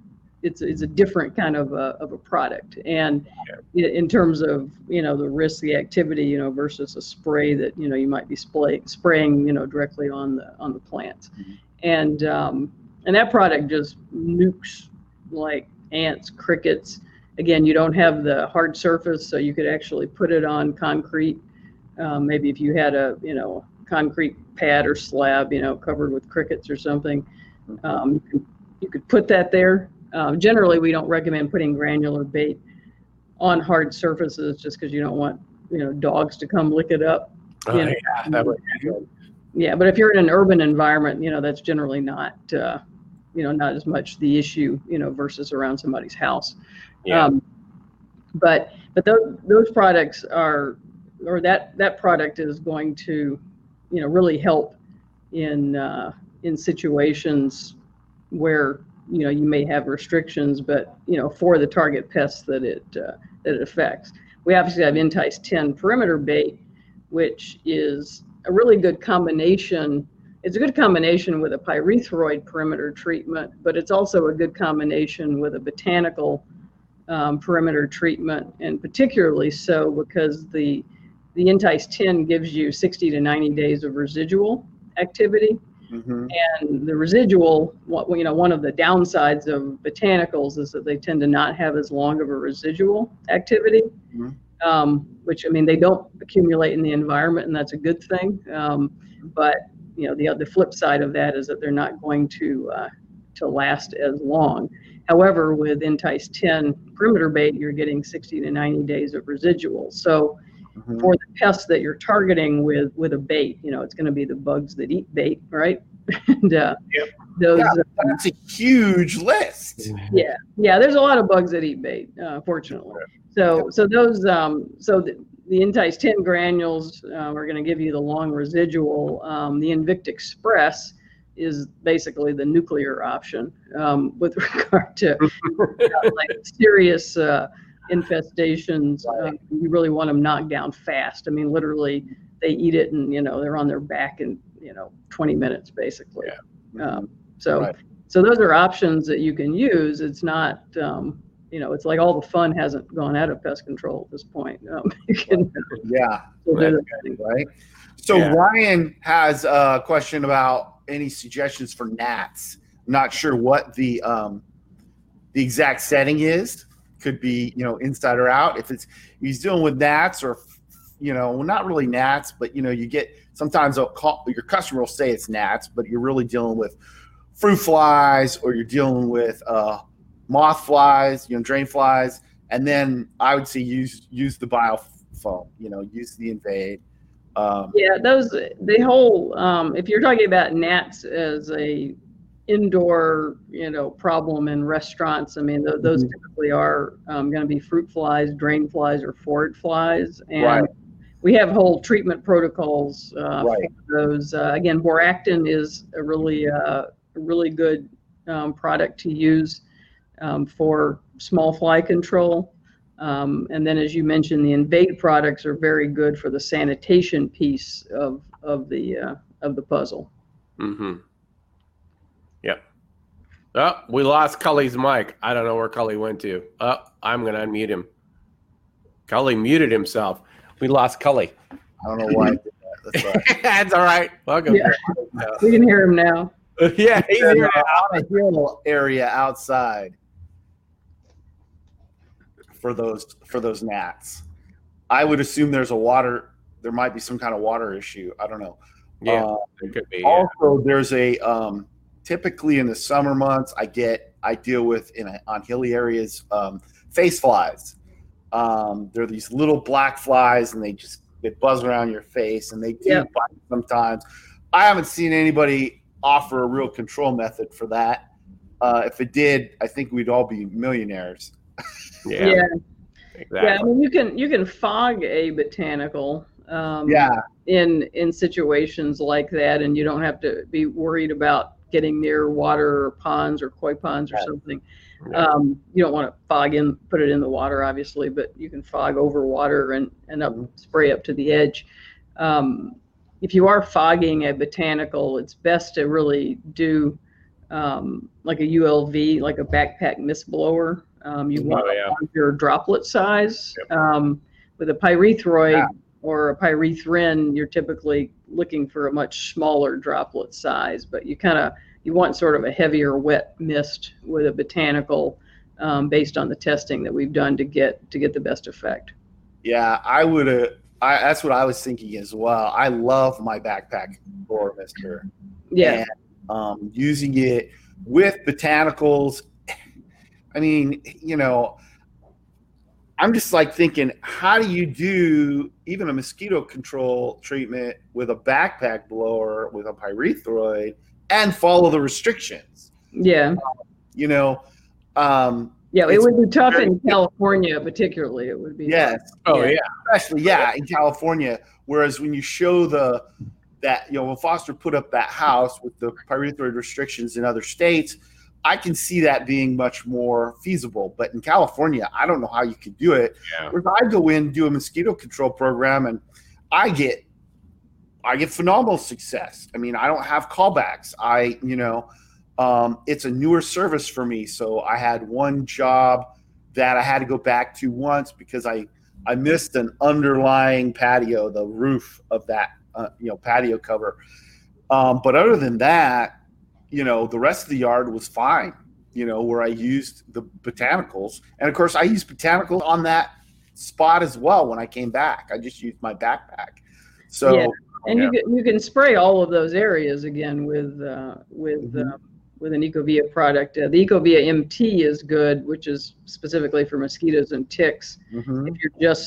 it's it's a different kind of a, of a product and in terms of you know the risk the activity you know versus a spray that you know you might be spray, spraying you know directly on the on the plants mm-hmm and um, and that product just nukes like ants, crickets. Again, you don't have the hard surface, so you could actually put it on concrete. Um, maybe if you had a you know concrete pad or slab, you know, covered with crickets or something, um, you, could, you could put that there. Um, generally, we don't recommend putting granular bait on hard surfaces just because you don't want you know dogs to come lick it up. Oh, yeah, that would be good yeah, but if you're in an urban environment, you know, that's generally not, uh, you know, not as much the issue, you know, versus around somebody's house. Yeah. Um, but but those those products are, or that that product is going to, you know, really help in uh, in situations where you know you may have restrictions, but you know, for the target pests that it uh, that it affects. We obviously have Entice 10 perimeter bait, which is a really good combination. It's a good combination with a pyrethroid perimeter treatment, but it's also a good combination with a botanical um, perimeter treatment, and particularly so because the the Entice 10 gives you 60 to 90 days of residual activity. Mm-hmm. And the residual, you know, one of the downsides of botanicals is that they tend to not have as long of a residual activity. Mm-hmm um, which I mean they don't accumulate in the environment, and that's a good thing. Um, but you know the the flip side of that is that they're not going to uh, to last as long. However, with Entice 10 perimeter bait, you're getting 60 to 90 days of residual. So mm-hmm. for the pests that you're targeting with with a bait, you know it's going to be the bugs that eat bait, right? and uh, yep. those yeah, that's a huge list. Yeah, yeah. There's a lot of bugs that eat bait, uh, fortunately. So, so those, um, so the, the Entice 10 granules uh, are going to give you the long residual. Um, the InVict Xpress is basically the nuclear option um, with regard to uh, like serious uh, infestations. Uh, you really want them knocked down fast. I mean, literally, they eat it and you know they're on their back in you know 20 minutes basically. Um, so, Right. so those are options that you can use. It's not. Um, you know, it's like all the fun hasn't gone out of pest control at this point. Um, you can Yeah. still do the thing. right? So Yeah. Ryan has a question about any suggestions for gnats. I'm not sure what the um, the exact setting is. Could be you know inside or out. If it's he's dealing with gnats or you know not really gnats, but you know you get sometimes call, your customer will say it's gnats, but you're really dealing with fruit flies or you're dealing with uh, moth flies, you know drain flies, and then I would say use use the biofoam. You know use the invade. Um, Yeah, those the whole um, if you're talking about gnats as a indoor you know problem in restaurants, I mean th- those Mhm. typically are um, going to be fruit flies, drain flies, or phorid flies, and Right. we have whole treatment protocols uh, Right. for those. Uh, again, Boractin is a really uh, really good um, product to use um, for small fly control. Um, and then, as you mentioned, the invade products are very good for the sanitation piece of of the uh, of the puzzle. Mm-hmm. Yep. Oh, we lost Cully's mic. I don't know where Cully went to. Oh, I'm going to unmute him. Cully muted himself. We lost Cully. I don't know why I did that. That's right. That's all right. Welcome. Yeah. We can hear him now. yeah, he's And, here. on a hill area outside for those for those gnats. I would assume there's a water. There might be some kind of water issue. I don't know. Yeah, Uh, it could be. Yeah. also, there's a um, typically in the summer months, I get I deal with in a, on hilly areas um, face flies. Um, they're these little black flies, and they just they buzz around your face, and they do Yep. bite sometimes. I haven't seen anybody offer a real control method for that. Uh, if it did, I think we'd all be millionaires. Yeah, Yeah, yeah. I mean, you can you can fog a botanical. Um, Yeah, in in situations like that and you don't have to be worried about getting near water or ponds or koi ponds or something um, you don't want to fog in put it in the water obviously but you can fog over water and, and up Mhm. spray up to the edge um, if you are fogging a botanical it's best to really do um, like a ulv like a backpack mist blower um, you Oh, want yeah. your droplet size um, with a pyrethroid Yeah. Or a pyrethrin, you're typically looking for a much smaller droplet size, but you kind of you want sort of a heavier wet mist with a botanical um, based on the testing that we've done to get to get the best effect. yeah. I would have. I, that's what I was thinking as well. I love my backpack blower mister. Yeah, and um, using it with botanicals. I mean, you know, I'm just like thinking, how do you do even a mosquito control treatment with a backpack blower with a pyrethroid and follow the restrictions? yeah, You know, um, yeah. It would be tough in California, particularly. It would be. yes, Oh Yeah. yeah. especially yeah in California. Whereas when you show the that you know when Foster put up that house with the pyrethroid restrictions in other states, I can see that being much more feasible. But in California, I don't know how you could do it. Yeah. Whereas I go in do a mosquito control program and I get I get phenomenal success. I mean, I don't have callbacks. I you know um, it's a newer service for me, so I had one job that I had to go back to once because I I missed an underlying patio, the roof of that uh, you know patio cover. Um, but other than that, you know, the rest of the yard was fine. You know, where I used the botanicals, and of course, I used botanicals on that spot as well when I came back. I just used my backpack. So Yeah. And Yeah. you can you can spray all of those areas again with uh, with Mhm. uh, with an Ecovia product. Uh, the Ecovia MT is good, which is specifically for mosquitoes and ticks. mhm. If you're just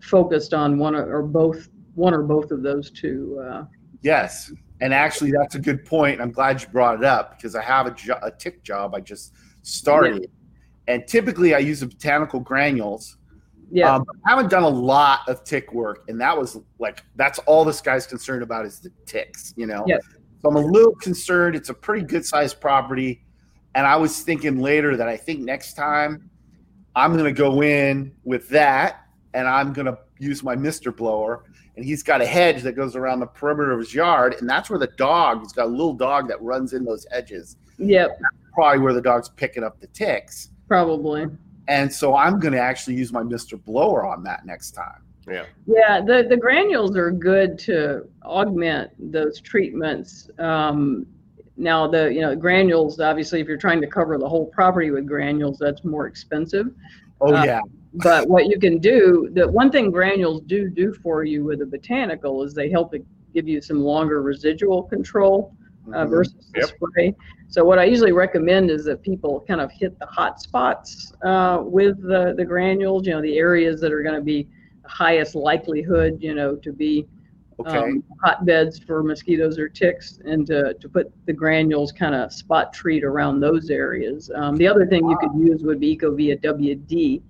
focused on one or or both one or both of those two. Uh, Yes, and actually, that's a good point. I'm glad you brought it up because I have a, jo- a tick job I just started, and typically I use the botanical granules. yeah, Um, I haven't done a lot of tick work, and that was like that's all this guy's concerned about is the ticks, you know. Yes. So I'm a little concerned. It's a pretty good sized property. And I was thinking later that I think next time I'm going to go in with that and I'm going to use my Mr. Blower. And he's got a hedge that goes around the perimeter of his yard. And that's where the dog, he's got a little dog that runs in those hedges. Yep, Probably where the dog's picking up the ticks. probably. And so I'm going to actually use my Mr. Blower on that next time. Yeah, Yeah. the, the granules are good to augment those treatments. Um, now the you know granules obviously if you're trying to cover the whole property with granules that's more expensive. Oh, Uh, yeah. But what you can do, the one thing granules do do for you with a botanical is they help it give you some longer residual control uh, Mhm. versus the Yep. spray. So what I usually recommend is that people kind of hit the hot spots uh, with the, the granules, you know, the areas that are going to be the highest likelihood, you know, to be Okay. um, hotbeds for mosquitoes or ticks and to, to put the granules kind of spot treat around those areas. Um, the other thing you could use would be Ecovia WD,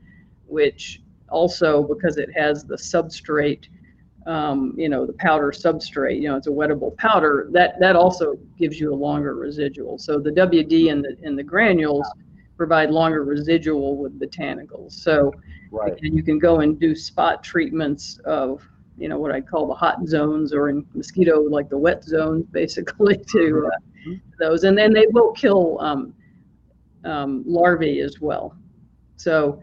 which also, because it has the substrate, um, you know, the powder substrate, you know, it's a wettable powder, that, that also gives you a longer residual. So the WD and the, and the granules provide longer residual with botanicals. So right. and you can go and do spot treatments of, you know, what I call the hot zones or in mosquito, like the wet zones, basically to uh, those. And then they will kill um, um, larvae as well. So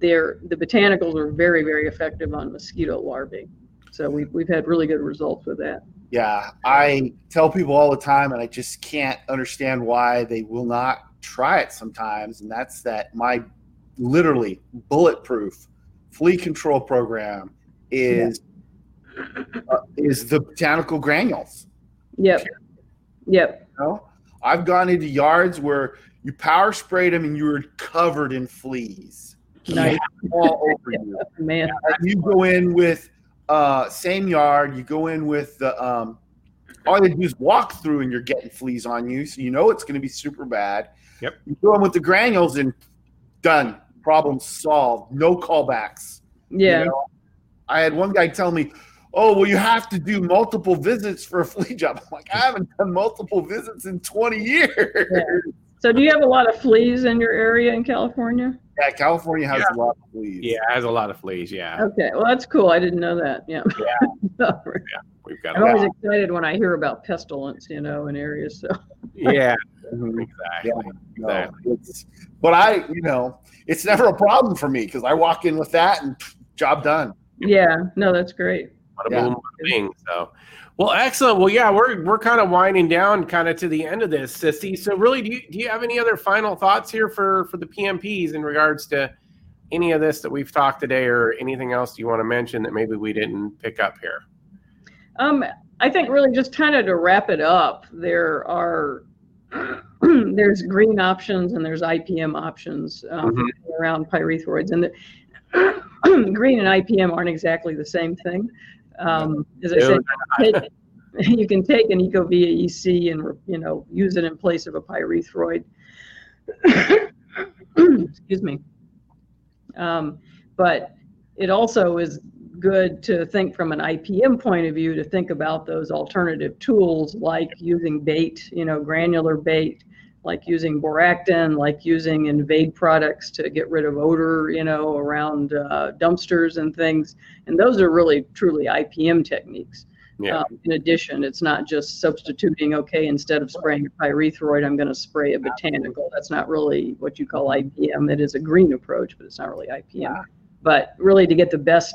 they're, the botanicals are very, very effective on mosquito larvae. So we've, we've had really good results with that. Yeah, I tell people all the time, and I just can't understand why they will not try it sometimes. And that's that my literally bulletproof flea control program is uh, is the botanical granules. Yep. Yep. You know, I've gone into yards where you power sprayed them and you were covered in fleas Nice. all over you. Man. And you go in with uh, same yard. You go in with the um, all you do is walk through, and you're getting fleas on you, so you know it's going to be super bad. Yep. You go in with the granules, and done. Problem solved. No callbacks. you Yeah. know? I had one guy tell me, "Oh, well, you have to do multiple visits for a flea job." I'm like, I haven't done multiple visits in 20 years. So do you have a lot of fleas in your area in California? Yeah, California has a lot of fleas. Yeah, it has a lot of fleas. Yeah, Okay, well, that's cool. I didn't know that. Yeah. Yeah. We've got. I'm A always lot. excited when I hear about pestilence, you know, in areas. So Yeah, Mhm. exactly. No, Exactly. it's, but I, you know, it's never a problem for me because I walk in with that and pff, job done. yeah, no, that's great. Bada Yeah. boom, bada. So, well, excellent. Well, yeah, we're we're kind of winding down, kind of to the end of this, Cisse. So, really, do you do you have any other final thoughts here for for the PMPs in regards to any of this that we've talked today, or anything else you want to mention that maybe we didn't pick up here? Um, I think really just kind of to wrap it up, there are there's green options and there's IPM options um, Mhm. around pyrethroids, and the green and IPM aren't exactly the same thing. Um, as I said, take, you can take an Ecovia EC and you know use it in place of a pyrethroid. Excuse me. Um, but it also is good to think from an IPM point of view to think about those alternative tools like using bait, you know, granular bait, like using boractin, like using invade products to get rid of odor, you know, around uh, dumpsters and things. And those are really truly IPM techniques. Yeah. Um, in addition, it's not just substituting, okay, instead of spraying a pyrethroid, I'm going to spray a botanical. That's not really what you call IPM. It is a green approach, but it's not really IPM. Yeah. But really, to get the best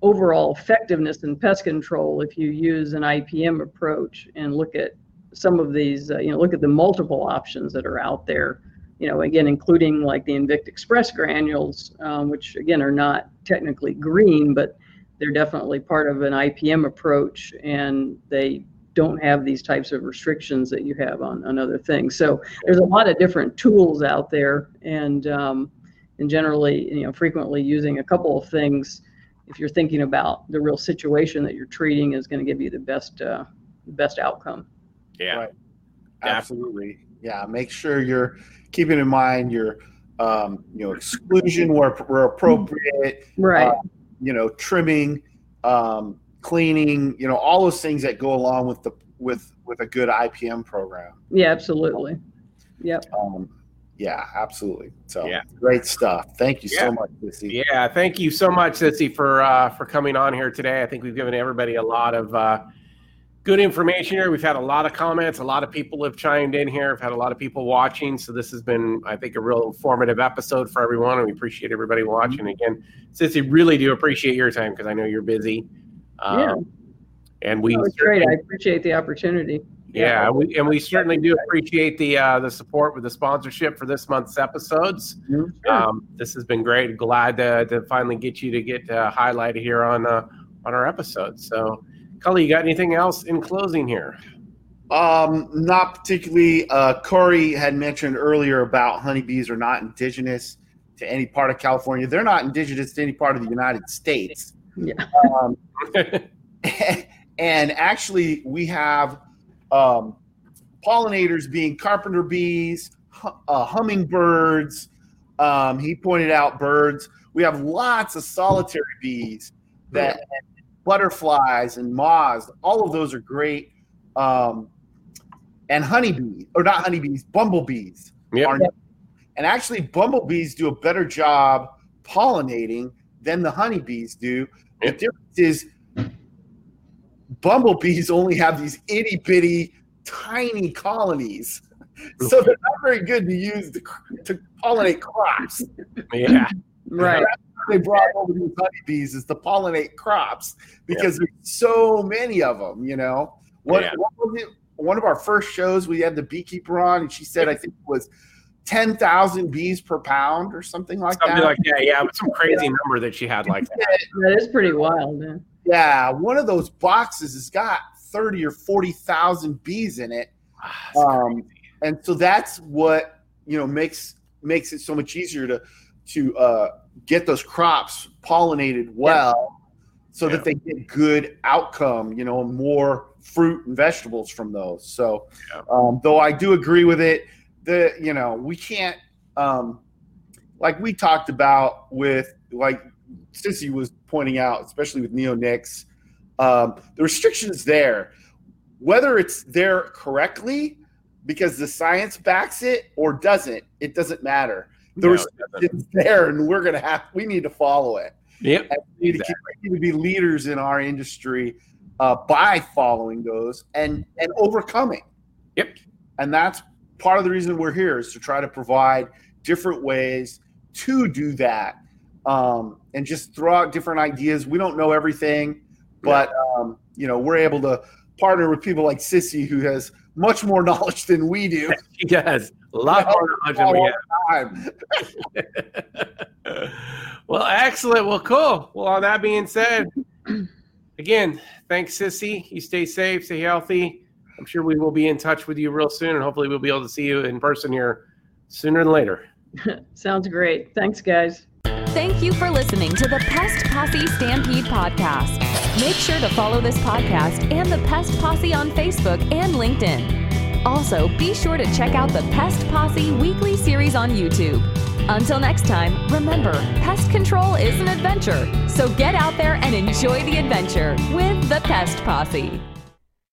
overall effectiveness in pest control, if you use an IPM approach and look at some of these, uh, you know, look at the multiple options that are out there, you know, again, including like the InVict Xpress granules, um, which again are not technically green, but they're definitely part of an IPM approach and they don't have these types of restrictions that you have on, on other things. So there's a lot of different tools out there and, um, and generally, you know, frequently using a couple of things if you're thinking about the real situation that you're treating is going to give you the best, uh, best outcome. Yeah. Right. Absolutely. Yeah. Make sure you're keeping in mind your, um, you know, exclusion where, where appropriate, Right. Uh, you know, trimming, um, cleaning, you know, all those things that go along with the with with a good IPM program. Yeah, absolutely. Yep. Um, yeah, absolutely. So Yeah. great stuff. Thank you Yeah. so much, Missy. Yeah, thank you so much, Cisse, for uh, for coming on here today. I think we've given everybody a lot of uh, good information here. We've had a lot of comments. A lot of people have chimed in here. We've had a lot of people watching. So this has been, I think, a real informative episode for everyone, and we appreciate everybody watching. Again, Cisse, really do appreciate your time because I know you're busy. Um, Yeah. And we was great. I appreciate the opportunity. yeah, we, and we certainly do appreciate the uh, the support with the sponsorship for this month's episodes. Mhm. Um, this has been great. Glad to, to finally get you to get uh, highlighted here on uh, on our episode. So, Cully, you got anything else in closing here? Um, not particularly. Uh, Corey had mentioned earlier about honeybees are not indigenous to any part of California. They're not indigenous to any part of the United States. Yeah. Um, and actually, we have um, pollinators being carpenter bees, hu- uh, hummingbirds. Um, he pointed out birds. We have lots of solitary bees that butterflies and moths. All of those are great. Um, and honeybees, or not honeybees, bumblebees. Yep. Are, and actually, bumblebees do a better job pollinating than the honeybees do. The difference is bumblebees only have these itty bitty, tiny colonies. So they're not very good to use to, to pollinate crops. Yeah, Right. They brought over these honeybees is to pollinate crops because there's so many of them. You know, what, Yeah. what was it? One of our first shows, we had the beekeeper on, and she said I think it was ten thousand bees per pound or something like something that. like that. Yeah, but some crazy number that she had like that. That is pretty wild. Man. yeah, one of those boxes has got thirty or forty thousand bees in it. Um, and so that's what you know makes makes it so much easier to to uh, get those crops pollinated well so Yeah. that they get good outcome you know more fruit and vegetables from those so Yeah. um, though i do agree with it the you know we can't um, like we talked about with like Cisse was pointing out especially with neonics um, the restrictions there whether it's there correctly because the science backs it or doesn't it doesn't matter the No, restrictions there and we're gonna have we need to follow it. Yep. and we need to continue to be leaders in our industry uh, by following those and and overcoming. Yep. and that's part of the reason we're here is to try to provide different ways to do that um, and just throw out different ideas. We don't know everything but um, you know we're able to partner with people like Cisse who has much more knowledge than we do. She does a lot more knowledge than we time. have. well, excellent. Well, cool. Well, on that being said, again, thanks, Cisse. You stay safe, stay healthy. I'm sure we will be in touch with you real soon, and hopefully, we'll be able to see you in person here sooner than later. Sounds great. Thanks, guys. Thank you for listening to the Pest Posse Stampede podcast. Make sure to follow this podcast and the Pest Posse on Facebook and LinkedIn. Also, be sure to check out the Pest Posse weekly series on YouTube. Until next time, remember, pest control is an adventure. So get out there and enjoy the adventure with the Pest Posse.